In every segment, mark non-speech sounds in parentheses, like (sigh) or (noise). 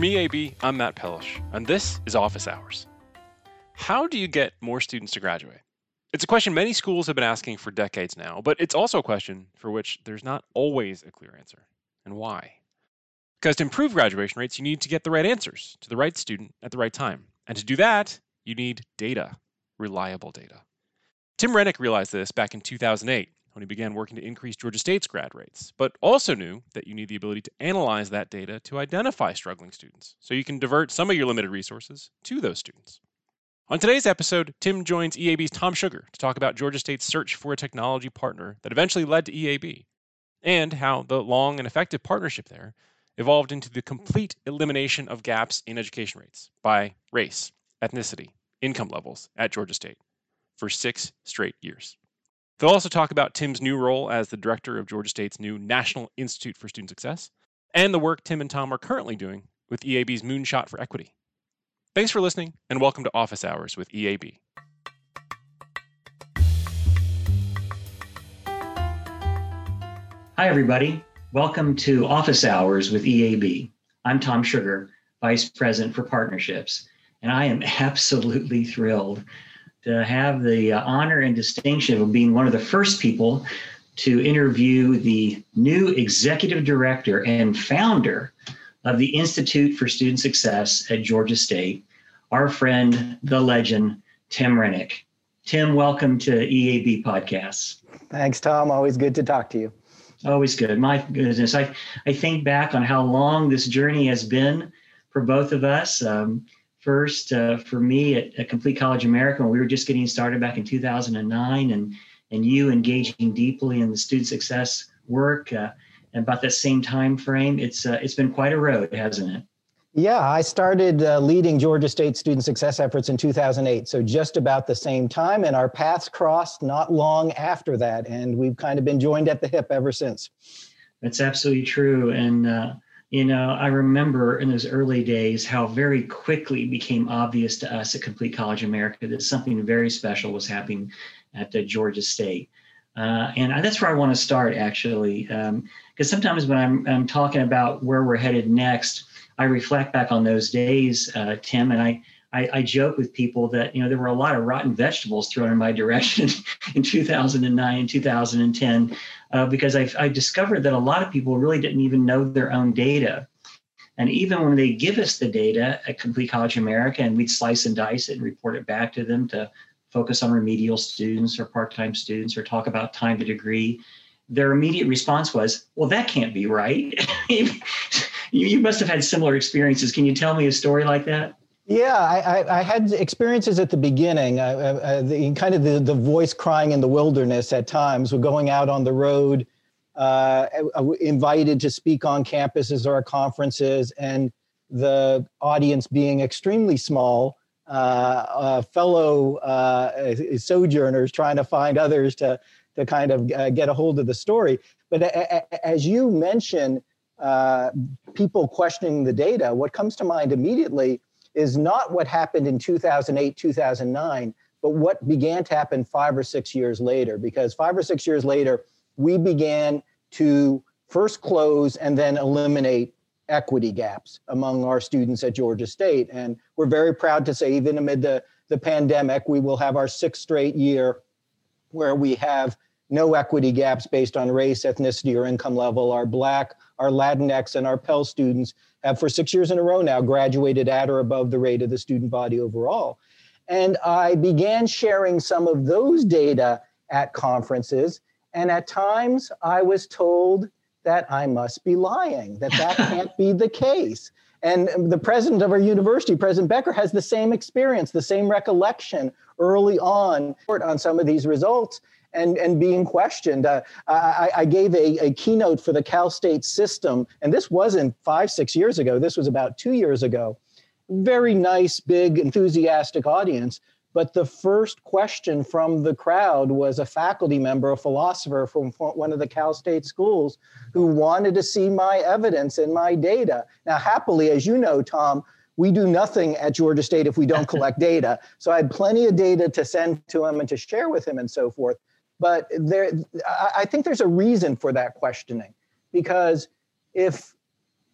From EAB, I'm Matt Pellish, and this is Office Hours. How do you get more students to graduate? It's a question many schools have been asking for decades now, but it's also a question for which there's not always a clear answer. And why? Because to improve graduation rates, you need to get the right answers to the right student at the right time. And to do that, you need data, reliable data. Tim Renick realized this back in 2008 when he began working to increase Georgia State's grad rates, but also knew that you need the ability to analyze that data to identify struggling students so you can divert some of your limited resources to those students. On today's episode, Tim joins EAB's Tom Sugar to talk about Georgia State's search for a technology partner that eventually led to EAB, and how the long and effective partnership there evolved into the complete elimination of gaps in education rates by race, ethnicity, income levels at Georgia State for six straight years. They'll also talk about Tim's new role as the director of Georgia State's new National Institute for Student Success and the work Tim and Tom are currently doing with EAB's Moonshot for Equity. Thanks for listening and welcome to Office Hours with EAB. Hi, everybody. Welcome to Office Hours with EAB. I'm Tom Sugar, Vice President for Partnerships, and I am (laughs) absolutely thrilled to have the uh, honor and distinction of being one of the first people to interview the new executive director and founder of the Institute for Student Success at Georgia State, our friend, the legend, Tim Renick. Tim, welcome to EAB Podcasts. Thanks, Tom. Always good to talk to you. Always good. My goodness. I, I think back on how long this journey has been for both of us. Um, first uh, for me at, at, Complete College America when we were just getting started back in 2009, and and you engaging deeply in the student success work uh, about that same time frame. It's uh, it's been quite a road, hasn't it? Yeah, I started uh, leading Georgia State student success efforts in 2008, so just about the same time, and our paths crossed not long after that, and we've kind of been joined at the hip ever since. That's absolutely true, and uh, you know, I remember in those early days how very quickly it became obvious to us at Complete College America that something very special was happening at uh, Georgia State. Uh, and that's where I want to start actually, because um, sometimes when I'm, I'm talking about where we're headed next, I reflect back on those days, uh, Tim, and I, I, I, joke with people that you know there were a lot of rotten vegetables thrown in my direction (laughs) in 2009 and 2010 uh, because I, I discovered that a lot of people really didn't even know their own data. And even when they give us the data at Complete College America and we'd slice and dice it and report it back to them to focus on remedial students or part-time students or talk about time to degree, their immediate response was, well, that can't be right. (laughs) you must have had similar experiences. Can you tell me a story like that? Yeah, I, I, had experiences at the beginning, uh, uh, the, kind of the, the voice crying in the wilderness at times. We're going out on the road, uh, invited to speak on campuses or conferences, and the audience being extremely small, uh, uh fellow uh, sojourners trying to find others to, to kind of get a hold of the story. But as you mentioned, people questioning the data, what comes to mind immediately is not what happened in 2008, 2009, but what began to happen five or six years later. Because five or six years later, we began to first close and then eliminate equity gaps among our students at Georgia State. And we're very proud to say, even amid the, the pandemic, we will have our sixth straight year where we have no equity gaps based on race, ethnicity, or income level. Our Black, our Latinx, and our Pell students have for six years in a row now graduated at or above the rate of the student body overall. And I began sharing some of those data at conferences. And at times I was told that I must be lying, that that (laughs) can't be the case. And the president of our university, President Becker, has the same experience, the same recollection early on on some of these results and, and being questioned. Uh, I, I, gave a, a keynote for the Cal State system, and this wasn't five, six years ago. This was about two years ago. Very nice, big, enthusiastic audience. But the first question from the crowd was a faculty member, a philosopher from one of the Cal State schools, who wanted to see my evidence and my data. Now, happily, as you know, Tom, we do nothing at Georgia State if we don't collect (laughs) data. So I had plenty of data to send to him and to share with him and so forth. But there, I think there's a reason for that questioning because if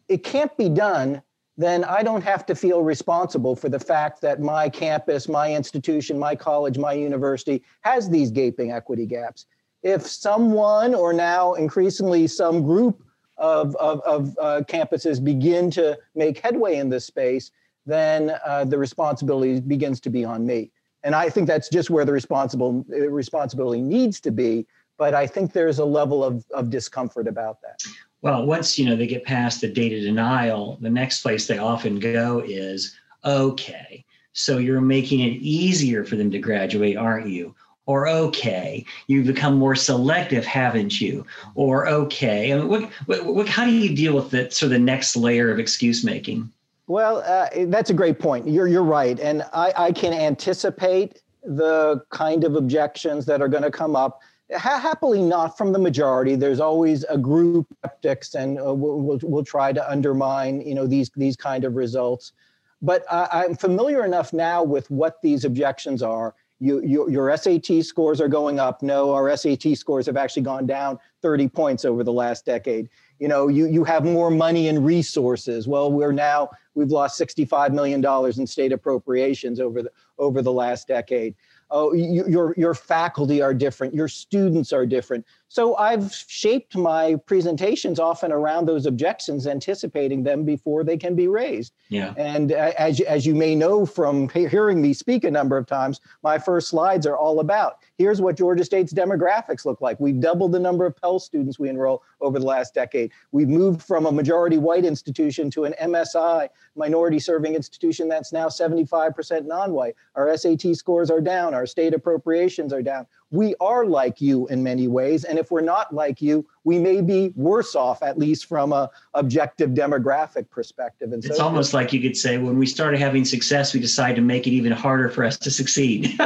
it can't be done, then I don't have to feel responsible for the fact that my campus, my institution, my college, my university has these gaping equity gaps. If someone, or now increasingly some group of, of, of uh, campuses begin to make headway in this space, then uh, the responsibility begins to be on me. And I think that's just where the responsible responsibility needs to be. But I think there's a level of, of discomfort about that. Well, once you know they get past the data denial, the next place they often go is okay. So you're making it easier for them to graduate, aren't you? Or okay, you've become more selective, haven't you? Or okay, I mean, what, what, what, how do you deal with the sort of the next layer of excuse making? Well, uh, that's a great point. You're you're right, and I, I can anticipate the kind of objections that are going to come up. Ha- happily, not from the majority. There's always a group of skeptics, and uh, we'll, we'll, we'll try to undermine you know these these kind of results. But uh, I'm familiar enough now with what these objections are. You, you, your SAT scores are going up. No, our SAT scores have actually gone down 30 points over the last decade you know you you have more money and resources. Well we're now we've lost 65 million dollars in state appropriations over the over the last decade. Oh you, your your faculty are different. Your students are different so I've shaped my presentations often around those objections, anticipating them before they can be raised. Yeah. And uh, as, as you may know from hearing me speak a number of times, my first slides are all about here's what Georgia State's demographics look like. We've doubled the number of Pell students we enroll over the last decade. We've moved from a majority white institution to an MSI, minority serving institution that's now 75% non white. Our SAT scores are down, our state appropriations are down we are like you in many ways. And if we're not like you, we may be worse off, at least from a objective demographic perspective. And it's almost like you could say, when we started having success, we decided to make it even harder for us to succeed. (laughs)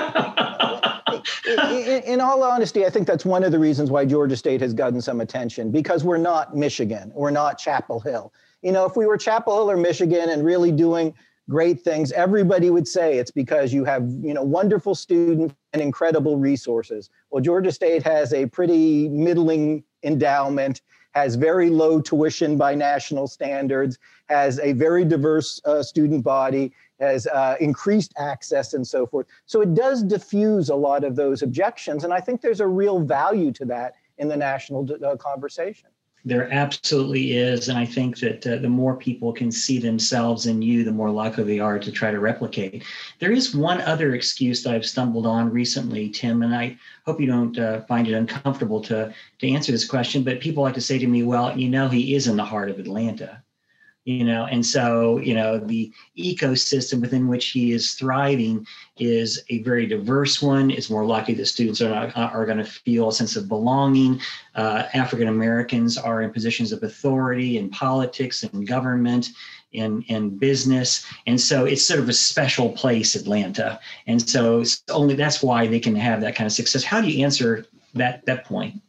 in, in, all honesty, I think that's one of the reasons why Georgia State has gotten some attention because we're not Michigan, we're not Chapel Hill. You know, if we were Chapel Hill or Michigan and really doing great things everybody would say it's because you have you know wonderful students and incredible resources. Well georgia state has a pretty middling endowment has very low tuition by national standards has a very diverse uh, student body has uh, increased access and so forth. So it does diffuse a lot of those objections and i think there's a real value to that in the national uh, conversation there absolutely is. And I think that uh, the more people can see themselves in you, the more likely they are to try to replicate. There is one other excuse that I've stumbled on recently, Tim, and I hope you don't uh, find it uncomfortable to, to answer this question. But people like to say to me, well, you know, he is in the heart of Atlanta you know and so you know the ecosystem within which he is thriving is a very diverse one. It's more likely that students are, not, are going to feel a sense of belonging. Uh, african americans are in positions of authority in politics and government in in business. And so it's sort of a special place atlanta. And so only that's why they can have that kind of success. How do you answer that that point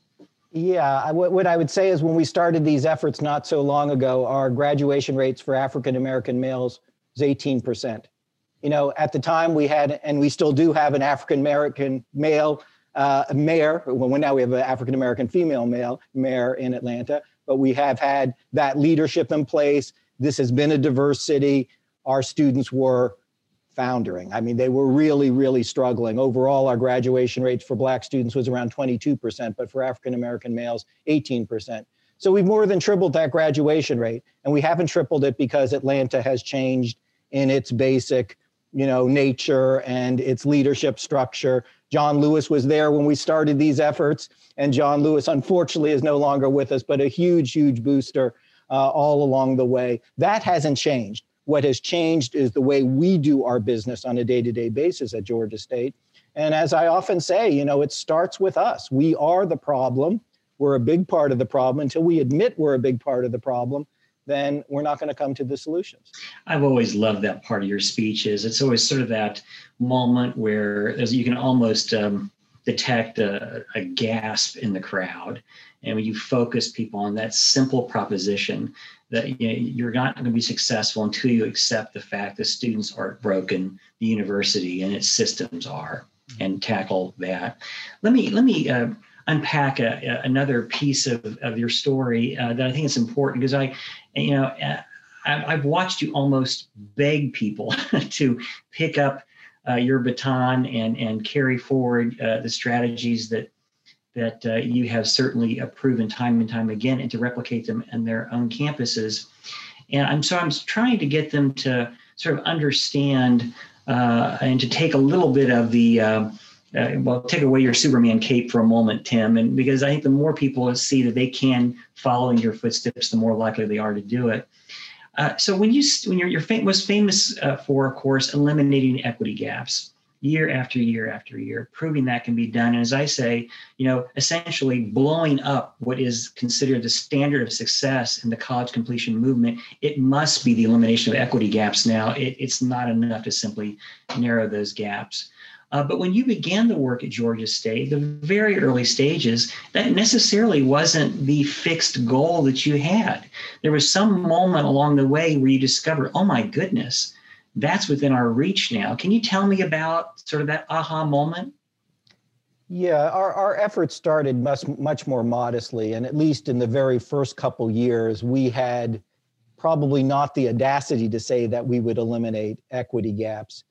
yeah, what I would say is when we started these efforts not so long ago, our graduation rates for African American males was 18%. You know, at the time we had, and we still do have an African American male uh, mayor. Well, now we have an African American female male mayor in Atlanta, but we have had that leadership in place. This has been a diverse city. Our students were foundering. I mean, they were really, really struggling. Overall, our graduation rates for Black students was around 22%, but for African American males, 18%. So we've more than tripled that graduation rate. And we haven't tripled it because Atlanta has changed in its basic, you know, nature and its leadership structure. John Lewis was there when we started these efforts. And John Lewis, unfortunately, is no longer with us, but a huge, huge booster uh, all along the way. That hasn't changed. What has changed is the way we do our business on a day to day basis at Georgia State. And as I often say, you know, it starts with us. We are the problem. We're a big part of the problem. Until we admit we're a big part of the problem, then we're not going to come to the solutions. I've always loved that part of your speeches. It's always sort of that moment where you can almost um, detect a, a gasp in the crowd. And when you focus people on that simple proposition that you know, you're not going to be successful until you accept the fact that students aren't broken, the university and its systems are, and tackle that. Let me let me uh, unpack a, a, another piece of, of your story uh, that I think is important because I, you know. Uh, I've watched you almost beg people (laughs) to pick up uh, your baton and and carry forward uh, the strategies that that uh, you have certainly proven time and time again, and to replicate them in their own campuses. And I'm so I'm trying to get them to sort of understand uh, and to take a little bit of the uh, uh, well, take away your Superman cape for a moment, Tim, and because I think the more people see that they can follow in your footsteps, the more likely they are to do it. Uh, so when you when you're, you're fam- most famous uh, for, of course, eliminating equity gaps year after year after year, proving that can be done. And as I say, you know, essentially blowing up what is considered the standard of success in the college completion movement. It must be the elimination of equity gaps now. It, it's not enough to simply narrow those gaps. Uh, but when you began the work at Georgia State, the very early stages, that necessarily wasn't the fixed goal that you had. There was some moment along the way where you discovered, oh my goodness, that's within our reach now. Can you tell me about sort of that aha moment? Yeah, our, our efforts started much, much more modestly. And at least in the very first couple years, we had probably not the audacity to say that we would eliminate equity gaps.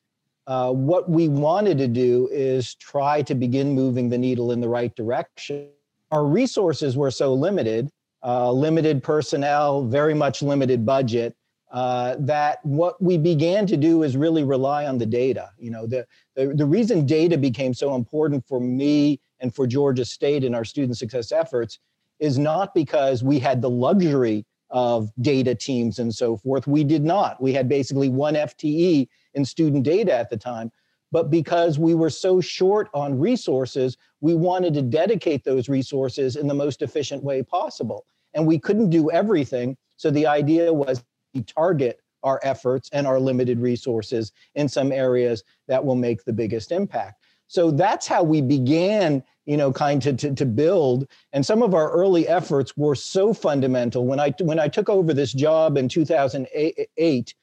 Uh, what we wanted to do is try to begin moving the needle in the right direction. Our resources were so limited, uh, limited personnel, very much limited budget, uh, that what we began to do is really rely on the data. You know, the, the, the reason data became so important for me and for Georgia State in our student success efforts is not because we had the luxury of data teams and so forth. We did not. We had basically one FTE in student data at the time. But because we were so short on resources, we wanted to dedicate those resources in the most efficient way possible. And we couldn't do everything. So the idea was to target our efforts and our limited resources in some areas that will make the biggest impact. So that's how we began, you know, kind of to, to build. And some of our early efforts were so fundamental. When I when I took over this job in 2008,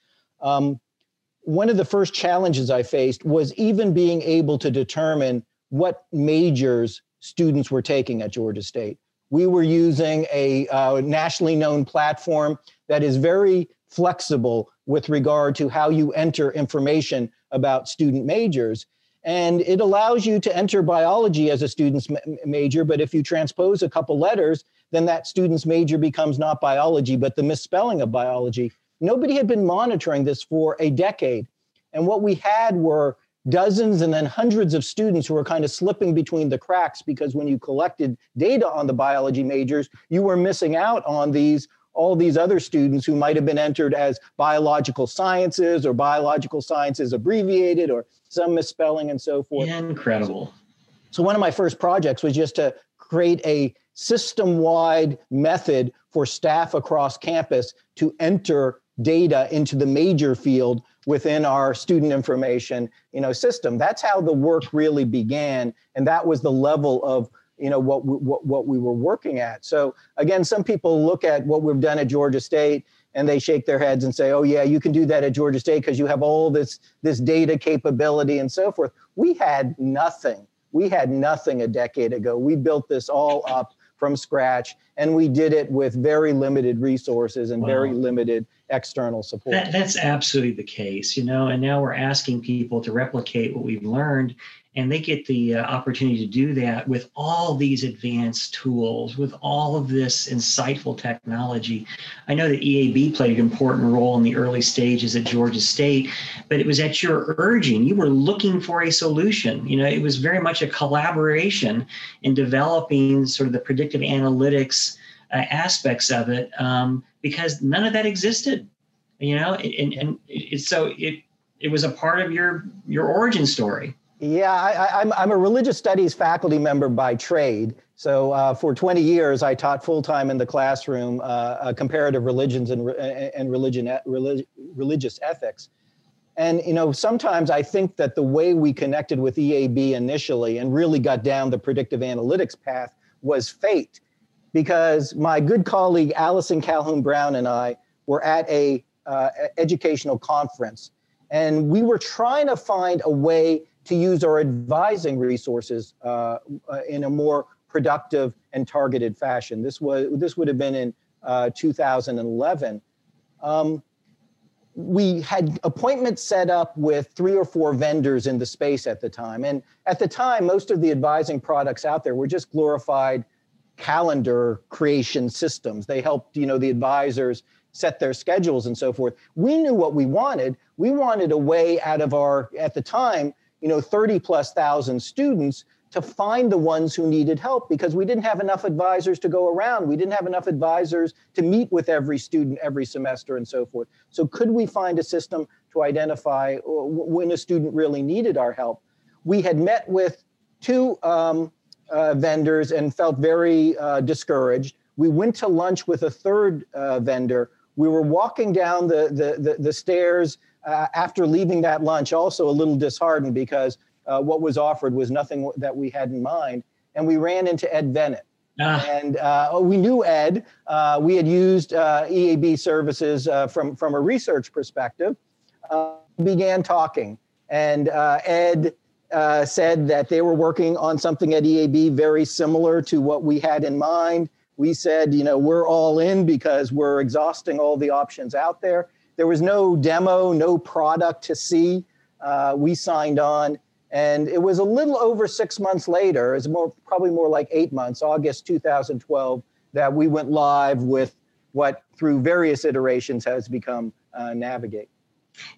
um, one of the first challenges I faced was even being able to determine what majors students were taking at Georgia State. We were using a uh, nationally known platform that is very flexible with regard to how you enter information about student majors. And it allows you to enter biology as a student's major, but if you transpose a couple letters, then that student's major becomes not biology, but the misspelling of biology. Nobody had been monitoring this for a decade. And what we had were dozens and then hundreds of students who were kind of slipping between the cracks because when you collected data on the biology majors, you were missing out on these all these other students who might have been entered as biological sciences or biological sciences abbreviated or some misspelling and so forth. Incredible. So one of my first projects was just to create a system-wide method for staff across campus to enter data into the major field within our student information you know system. That's how the work really began and that was the level of you know what we, what, what we were working at. So again some people look at what we've done at georgia state and they shake their heads and say oh yeah you can do that at georgia state because you have all this this data capability and so forth. We had nothing. We had nothing a decade ago. We built this all up from scratch and we did it with very limited resources and wow. very limited external support. That, that's absolutely the case, you know. And now we're asking people to replicate what we've learned, and they get the uh, opportunity to do that with all these advanced tools, with all of this insightful technology. I know that EAB played an important role in the early stages at Georgia State, but it was at your urging. You were looking for a solution. You know, it was very much a collaboration in developing sort of the predictive analytics uh, aspects of it um, because none of that existed you know? And, and it, so it it was a part of your your origin story. Yeah I, am I'm, I'm a religious studies faculty member by trade. So uh, for 20 years i taught full-time in the classroom uh, uh comparative religions and, and religion relig, religious ethics. And you know sometimes i think that the way we connected with eab initially and really got down the predictive analytics path was fate because my good colleague Allison Calhoun Brown and I were at a uh, educational conference, and we were trying to find a way to use our advising resources uh, uh, in a more productive and targeted fashion. This was this would have been in uh, 2011. Um, we had appointments set up with three or four vendors in the space at the time. And at the time, most of the advising products out there were just glorified calendar creation systems. They helped, you know, the advisors set their schedules and so forth. We knew what we wanted. We wanted a way out of our, at the time, you know, 30 plus thousand students to find the ones who needed help because we didn't have enough advisors to go around. We didn't have enough advisors to meet with every student every semester and so forth. So, could we find a system to identify when a student really needed our help? We had met with two um, uh, vendors and felt very uh, discouraged. We went to lunch with a third uh, vendor. We were walking down the, the, the, the stairs uh, after leaving that lunch, also a little disheartened because uh, what was offered was nothing that we had in mind. And we ran into Ed Venit. Ah. And uh, we knew Ed. Uh, we had used uh, EAB services uh, from, from a research perspective. Uh, began talking. And Ed said that they were working on something at EAB very similar to what we had in mind. We said, you know, we're all in because we're exhausting all the options out there. There was no demo, no product to see. we signed on and it was a little over six months later, it's more probably more like eight months, August 2012, that we went live with what through various iterations has become uh, Navigate.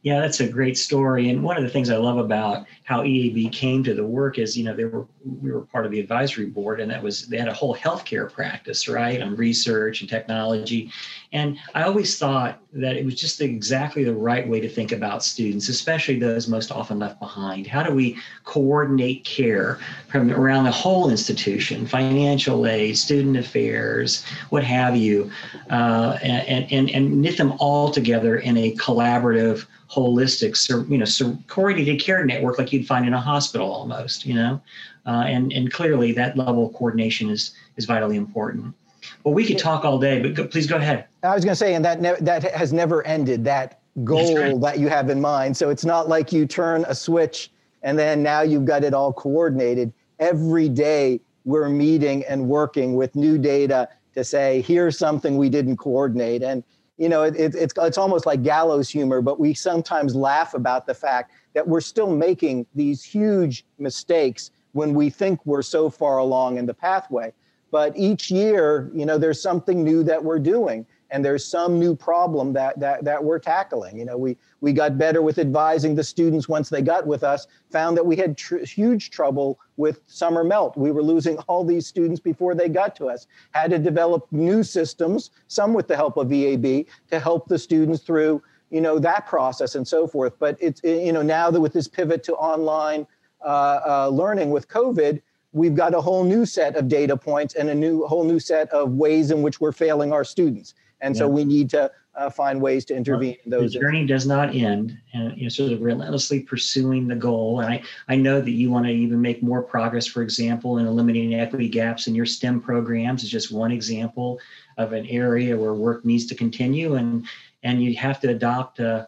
Yeah, that's a great story. And one of the things I love about how EAB came to the work is, you know, they were we were part of the advisory board, and that was they had a whole healthcare practice, right, on research and technology. And I always thought that it was just exactly the right way to think about students, especially those most often left behind. How do we coordinate care from around the whole institution, financial aid, student affairs, what have you, uh, and, and, and knit them all together in a collaborative holistic, you know, coordinated care network like you'd find in a hospital almost, you know, uh, and and clearly that level of coordination is is vitally important. Well, we could talk all day, but go, please go ahead. I was going to say, and that ne- that has never ended. That goal right. that you have in mind. So it's not like you turn a switch and then now you've got it all coordinated. Every day we're meeting and working with new data to say, here's something we didn't coordinate. And you know, it, it, it's it's almost like gallows humor, but we sometimes laugh about the fact that we're still making these huge mistakes when we think we're so far along in the pathway. But each year, you know, there's something new that we're doing and there's some new problem that that that we're tackling. You know, we we got better with advising the students once they got with us. Found that we had tr- huge trouble with summer melt. We were losing (laughs) all these students before they got to us. Had to develop new systems, some with the help of EAB, to help the students through you know that process and so forth. But it's you know now that with this pivot to online uh, uh, learning with COVID we've got a whole new set of data points and a new whole new set of ways in which we're failing our students and yeah. so we need to uh, find ways to intervene in those. The journey does not end, and you know, sort of relentlessly pursuing the goal. And I, I know that you want to even make more progress. For example, in eliminating equity gaps in your STEM programs is just one example of an area where work needs to continue, and and you have to adopt uh,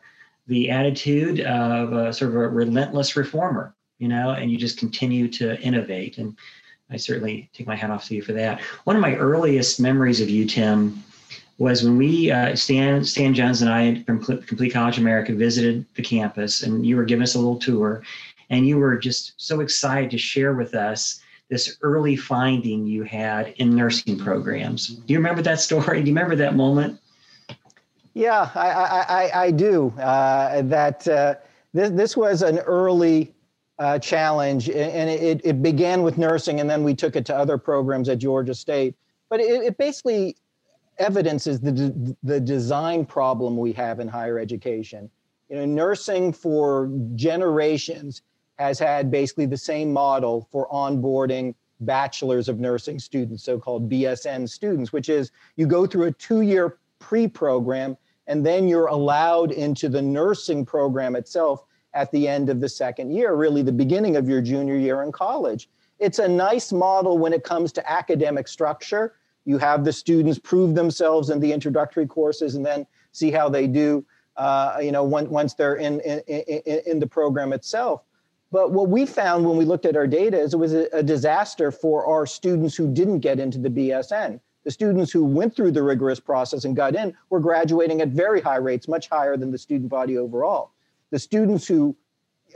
the attitude of a, sort of a relentless reformer, you know, and you just continue to innovate. And I certainly take my hat off to you for that. One of my earliest memories of you, Tim was when we uh, Stan Stan Jones and I from Complete College America visited the campus, and you were giving us a little tour, and you were just so excited to share with us this early finding you had in nursing programs. Do you remember that story? Do you remember that moment? Yeah, I I, I do. Uh, that uh, this this was an early uh, challenge, and it, it began with nursing, and then we took it to other programs at Georgia State. But it, it basically evidences the, the design problem we have in higher education. You know, nursing for generations has had basically the same model for onboarding bachelors of nursing students, so-called BSN students, which is you go through a two-year pre-program and then you're allowed into the nursing program itself at the end of the second year, really the beginning of your junior year in college. It's a nice model when it comes to academic structure, you have the students prove themselves in the introductory courses and then see how they do uh, you know once, once they're in, in, in, in, the program itself but what we found when we looked at our data is it was a, a disaster for our students who didn't get into the bsn The students who went through the rigorous process and got in were graduating at very high rates, much higher than the student body overall. The students who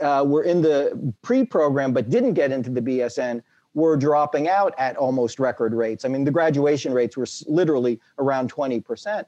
uh, were in the pre-program but didn't get into the BSN were dropping out at almost record rates. I mean, the graduation rates were literally around 20%.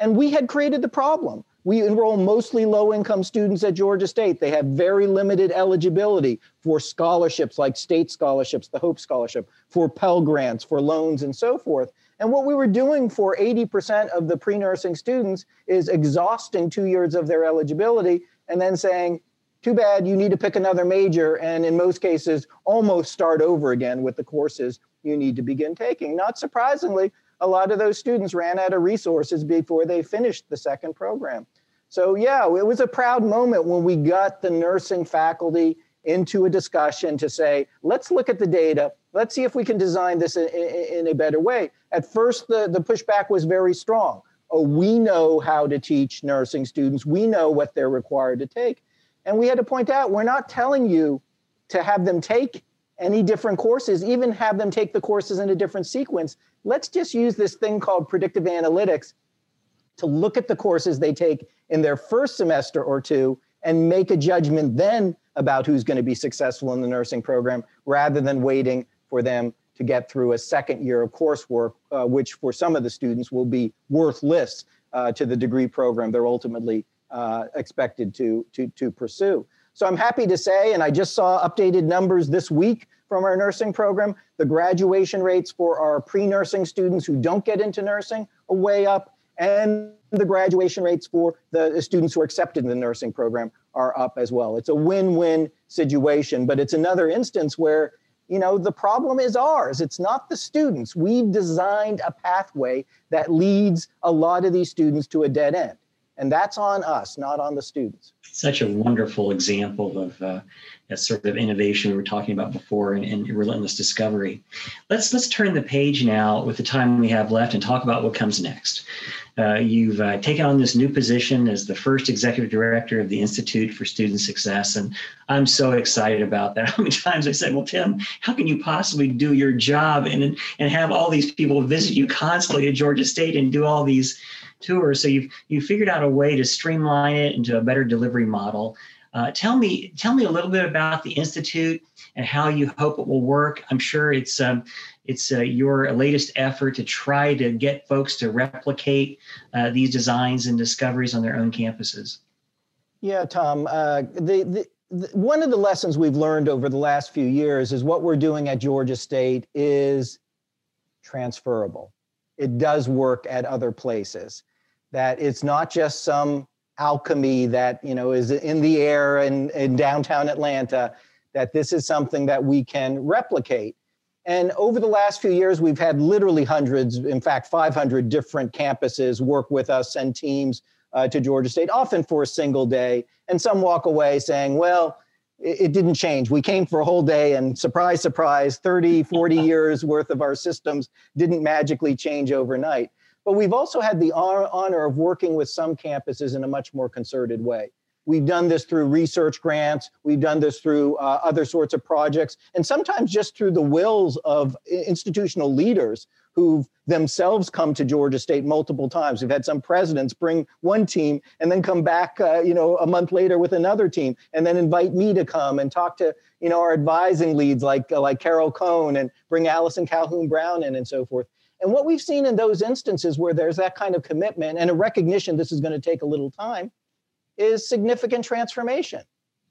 And we had created the problem. We enroll mostly low income students at Georgia State. They have very limited eligibility for scholarships like state scholarships, the Hope Scholarship, for Pell Grants, for loans, and so forth. And what we were doing for 80% of the pre nursing students is exhausting two years of their eligibility and then saying, too bad, you need to pick another major, and in most cases, almost start over again with the courses you need to begin taking. Not surprisingly, a lot of those students ran out of resources before they finished the second program. So, yeah, it was a proud moment when we got the nursing faculty into a discussion to say, let's look at the data. Let's see if we can design this in, in, in, a better way. At first, the, the pushback was very strong. Oh, we know how to teach nursing students. We know what they're required to take. And we had to point out we're not telling you to have them take any different courses, even have them take the courses in a different sequence. Let's just use this thing called predictive analytics to look at the courses they take in their first semester or two and make a judgment then about who's going to be successful in the nursing program rather than waiting for them to get through a second year of coursework, uh, which for some of the students will be worthless uh, to the degree program they're ultimately uh, expected to, to, to pursue. So I'm happy to say, and I just saw updated numbers this week from our nursing program, the graduation rates for our pre-nursing students who don't get into nursing are way up, and the graduation rates for the students who are accepted in the nursing program are up as well. It's a win-win situation, but it's another instance where you know the problem is ours. It's not the students. We've designed a pathway that leads a lot of these students to a dead end and that's on us, not on the students. Such a wonderful example of uh, that sort of innovation we were talking about before and, and, relentless discovery. Let's let's turn the page now with the time we have left and talk about what comes next. Uh, you've uh, taken on this new position as the first executive director of the Institute for Student Success, and I'm so excited about that. (laughs) How many times I said, "Well, Tim, how can you possibly do your job and and have all these people visit you constantly at Georgia State and do all these tours. So you've you figured out a way to streamline it into a better delivery model. Uh, tell me tell me a little bit about the institute and how you hope it will work. I'm sure it's um, it's uh, your latest effort to try to get folks to replicate uh, these designs and discoveries on their own campuses. Yeah, Tom. Uh, the, the one of the lessons we've learned over the last few years is what we're doing at Georgia State is transferable. It does work at other places that it's not just some alchemy that you know is in the air in, in downtown Atlanta, that this is something that we can replicate. And over the last few years, we've had literally hundreds, in fact, 500 different campuses work with us and teams uh, to Georgia State, often for a single day. And some walk away saying, well, it, it didn't change. We came for a whole day, and surprise, surprise, 30, (laughs) 40 years worth of our systems didn't magically change overnight. But we've also had the honor of working with some campuses in a much more concerted way. We've done this through research grants. We've done this through uh, other sorts of projects, and sometimes just through the wills of institutional leaders who've themselves come to Georgia State multiple times. We've had some presidents bring one team and then come back, uh, you know, a month later with another team, and then invite me to come and talk to, you know, our advising leads like uh, like Carol Cohn and bring Allison Calhoun Brown in and so forth. And what we've seen in those instances where there's that kind of commitment and a recognition this is going to take a little time is significant transformation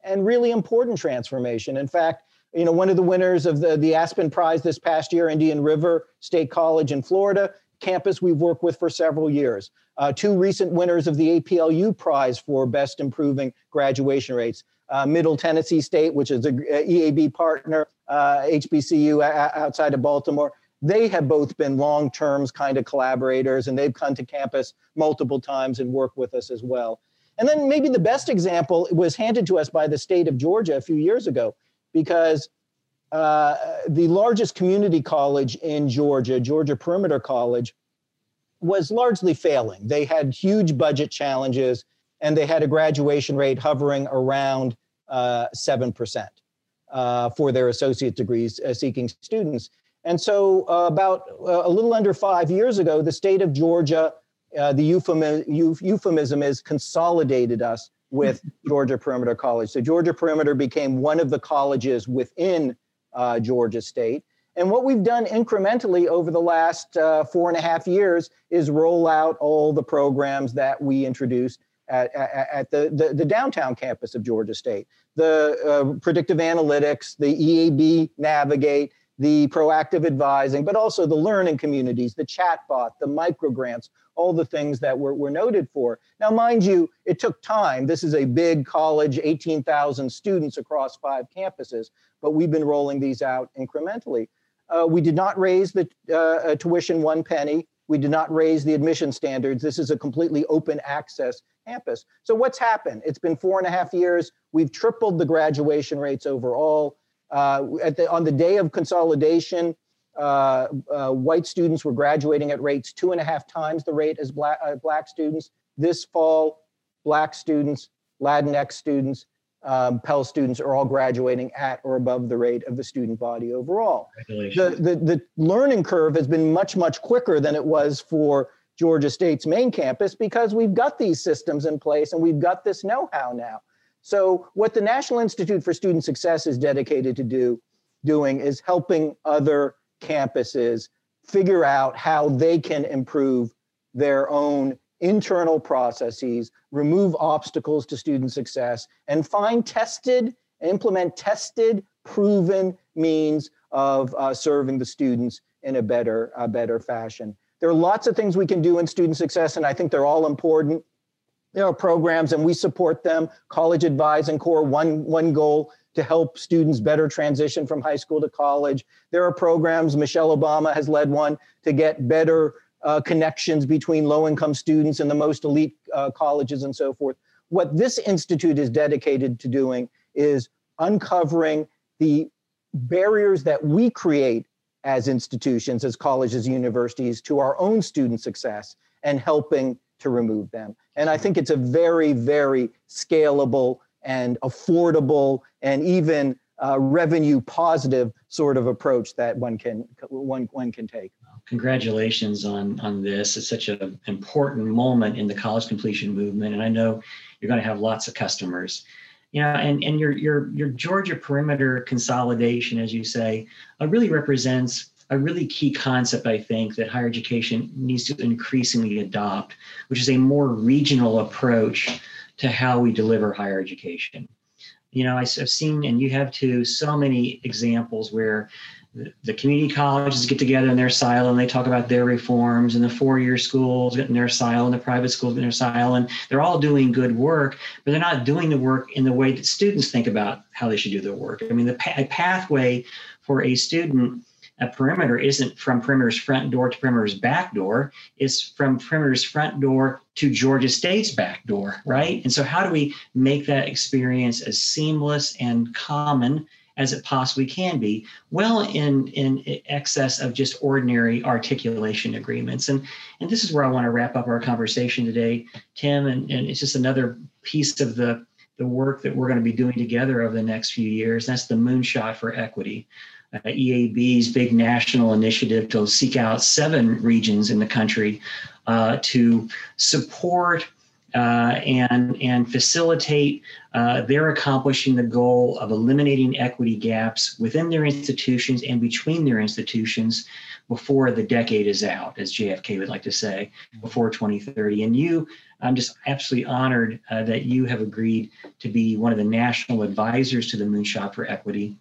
and really important transformation. In fact, you know, one of the winners of the, the Aspen Prize this past year, Indian River State College in Florida, campus we've worked with for several years. Uh, two recent winners of the APLU Prize for Best Improving Graduation Rates. Uh, Middle Tennessee State, which is a, EAB partner, uh, HBCU outside of Baltimore, they have both been long terms kind of collaborators and they've come to campus multiple times and worked with us as well. And then maybe the best example was handed to us by the state of Georgia a few years ago because uh, the largest community college in Georgia, Georgia Perimeter College, was largely failing. They had huge budget challenges and they had a graduation rate hovering around uh, 7% uh, for their associate degrees uh, seeking students. And so, uh, about uh, a little under five years ago, the state of Georgia, the euphemism, euphemism is consolidated us with (laughs) Georgia Perimeter College. So, Georgia Perimeter became one of the colleges within uh, Georgia State. And what we've done incrementally over the last uh, four and a half years is roll out all the programs that we introduced at, at, at the, the, the, downtown campus of Georgia State. The uh, predictive analytics, the EAB Navigate, the proactive advising, but also the learning communities, the chatbot, the microgrants, all the things that we're, noted for. Now, mind you, it took time. This is a big college, 18,000 students across five campuses, but we've been rolling these out incrementally. Uh, we did not raise the uh, uh, tuition one penny. We did not raise the admission standards. This is a completely open access campus. So what's happened? It's been four and a half years. We've tripled the graduation rates overall. Uh, at the, on the day of consolidation, uh, uh, white students were graduating at rates two and a half times the rate as black, black students. This fall, black students, Latinx students, um, Pell students are all graduating at or above the rate of the student body overall. The, the, the learning curve has been much, much quicker than it was for Georgia State's main campus because we've got these systems in place and we've got this know-how now. So what the National Institute for Student Success is dedicated to do, doing is helping other campuses figure out how they can improve their own internal processes, remove obstacles to student success, and find tested, implement tested, proven means of uh, serving the students in a better, a better fashion. There are lots of things we can do in student success, and I think they're all important. There are programs, and we support them. College Advising Corps, one, one goal to help students better transition from high school to college. There are programs, Michelle Obama has led one to get better uh, connections between low income students and the most elite uh, colleges and so forth. What this institute is dedicated to doing is uncovering the barriers that we create as institutions, as colleges, universities, to our own student success and helping to remove them. And I think it's a very, very scalable and affordable and even uh, revenue positive sort of approach that one can one one can take congratulations on on this. It's such an important moment in the college completion movement, and I know you're going to have lots of customers. Know, and and your your your Georgia perimeter consolidation, as you say, uh, really represents a really key concept I think that higher education needs to increasingly adopt, which is a more regional approach to how we deliver higher education. You know, I've seen, and you have too, so many examples where the community colleges get together in their silo and they talk about their reforms and the four-year schools get in their silo and the private schools get in their silo and they're all doing good work but they're not doing the work in the way that students think about how they should do their work i mean the pa- pathway for a student at perimeter isn't from perimeter's front door to perimeter's back door it's from perimeter's front door to georgia state's back door right and so how do we make that experience as seamless and common as it possibly can be, well in, in excess of just ordinary articulation agreements. And, and this is where I want to wrap up our conversation today, Tim. And, and it's just another piece of the, the work that we're going to be doing together over the next few years. That's the Moonshot for Equity. Uh, EAB's big national initiative to seek out seven regions in the country uh, to support uh, and, and facilitate uh, their accomplishing the goal of eliminating equity gaps within their institutions and between their institutions before the decade is out, as JFK would like to say, before 2030. And you, I'm just absolutely honored uh, that you have agreed to be one of the national advisors to the Moonshot for Equity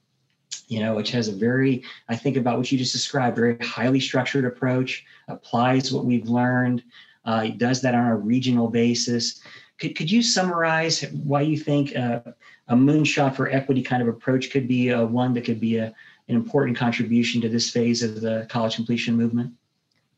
you know, which has a very, I think about what you just described, very highly structured approach, applies what we've learned, uh, does that on a regional basis. Could, could you summarize why you think uh, a moonshot for equity kind of approach could be a, one that could be a, an important contribution to this phase of the college completion movement?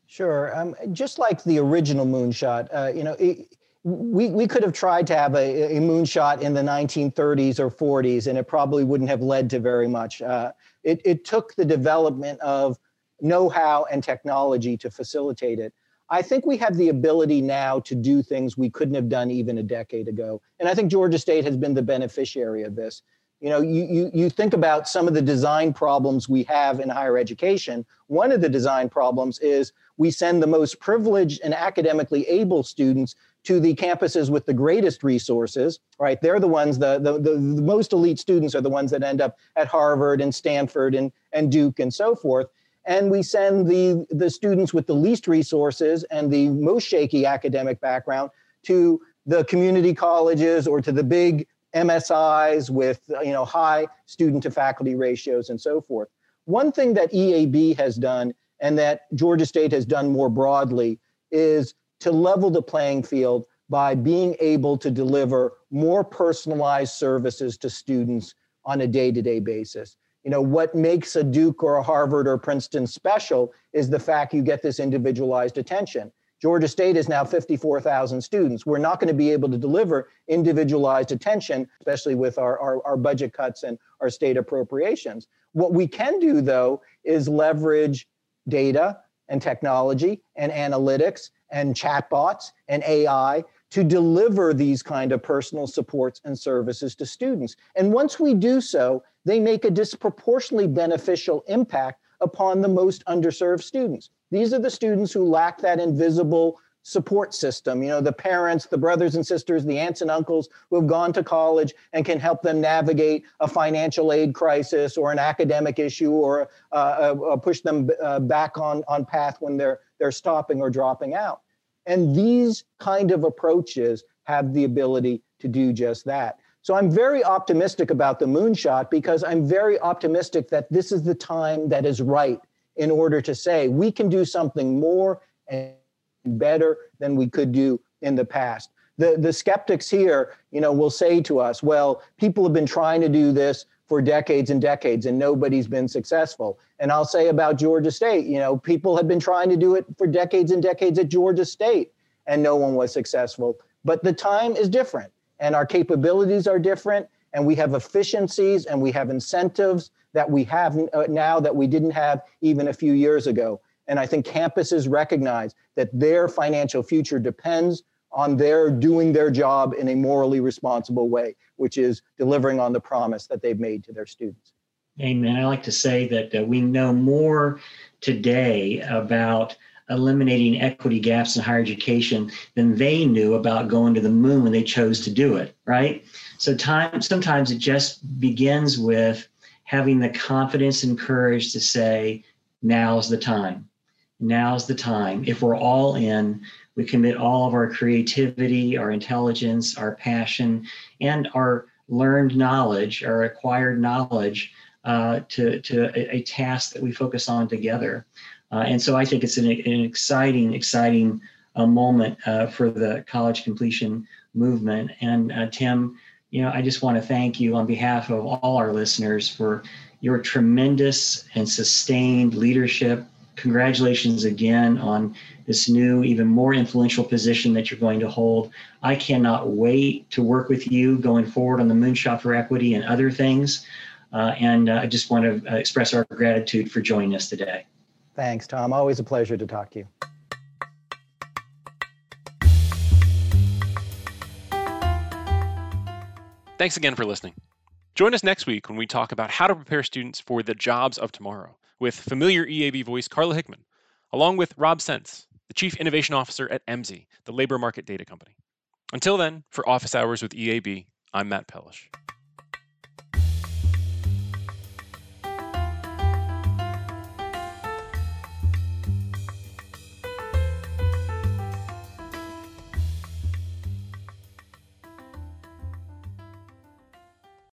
Sure. Um, just like the original moonshot, uh, you know, it, we, we could have tried to have a, a moonshot in the 1930s or 40s, and it probably wouldn't have led to very much. Uh, it, it took the development of know how and technology to facilitate it. I think we have the ability now to do things we couldn't have done even a decade ago. And I think Georgia State has been the beneficiary of this. You know, you, you, you think about some of the design problems we have in higher education. One of the design problems is we send the most privileged and academically able students to the campuses with the greatest resources, right? They're the ones, the, the, the, the, most elite students are the ones that end up at Harvard and Stanford and, and Duke and so forth. And we send the, the students with the least resources and the most shaky academic background to the community colleges or to the big MSIs with you know high student to faculty ratios and so forth. One thing that EAB has done and that Georgia State has done more broadly is to level the playing field by being able to deliver more personalized services to students on a day-to-day basis. You know, what makes a Duke or a Harvard or Princeton special is the fact you get this individualized attention. Georgia State is now 54,000 students. We're not going to be able to deliver individualized attention, especially with our, our, our, budget cuts and our state appropriations. What we can do, though, is leverage data and technology and analytics and chatbots and AI to deliver these kind of personal supports and services to students. And once we do so, they make a disproportionately beneficial impact upon the most underserved students. These are the students who lack that invisible support system, you know, the parents, the brothers and sisters, the aunts and uncles who have gone to college and can help them navigate a financial aid crisis or an academic issue or uh, uh, push them uh, back on, on path when they're, they're stopping or dropping out. And these kind of approaches have the ability to do just that. So I'm very optimistic about the moonshot because I'm very optimistic that this is the time that is right in order to say we can do something more and better than we could do in the past. The, the skeptics here, you know, will say to us, well, people have been trying to do this for decades and decades and nobody's been successful. And I'll say about Georgia State, you know, people have been trying to do it for decades and decades at Georgia State and no one was successful. But the time is different and our capabilities are different and we have efficiencies and we have incentives that we have uh, now that we didn't have even a few years ago. And I think campuses recognize that their financial future depends on their doing their job in a morally responsible way, which is delivering on the promise that they've made to their students. Amen. I like to say that uh, we know more today about eliminating equity gaps in higher education than they knew about going to the moon when they chose to do it, right? So time sometimes it just begins with having the confidence and courage to say, now's the time. Now's the time. If we're all in, we commit all of our creativity, our intelligence, our passion, and our learned knowledge, our acquired knowledge uh, to, to a, a, task that we focus on together. Uh, and so I think it's an, an exciting, exciting uh, moment uh, for the college completion movement. And uh, Tim, you know, I just want to thank you on behalf of all our listeners for your tremendous and sustained leadership. Congratulations again on this new, even more influential position that you're going to hold. I cannot wait to work with you going forward on the Moonshot for Equity and other things. Uh, and uh, I just want to uh, express our gratitude for joining us today. Thanks, Tom. Always a pleasure to talk to you. Thanks again for listening. Join us next week when we talk about how to prepare students for the jobs of tomorrow with familiar EAB voice Carla Hickman, along with Rob Sentz, the Chief Innovation Officer at EMSI, the labor market data company. Until then, for Office Hours with EAB, I'm Matt Pellish.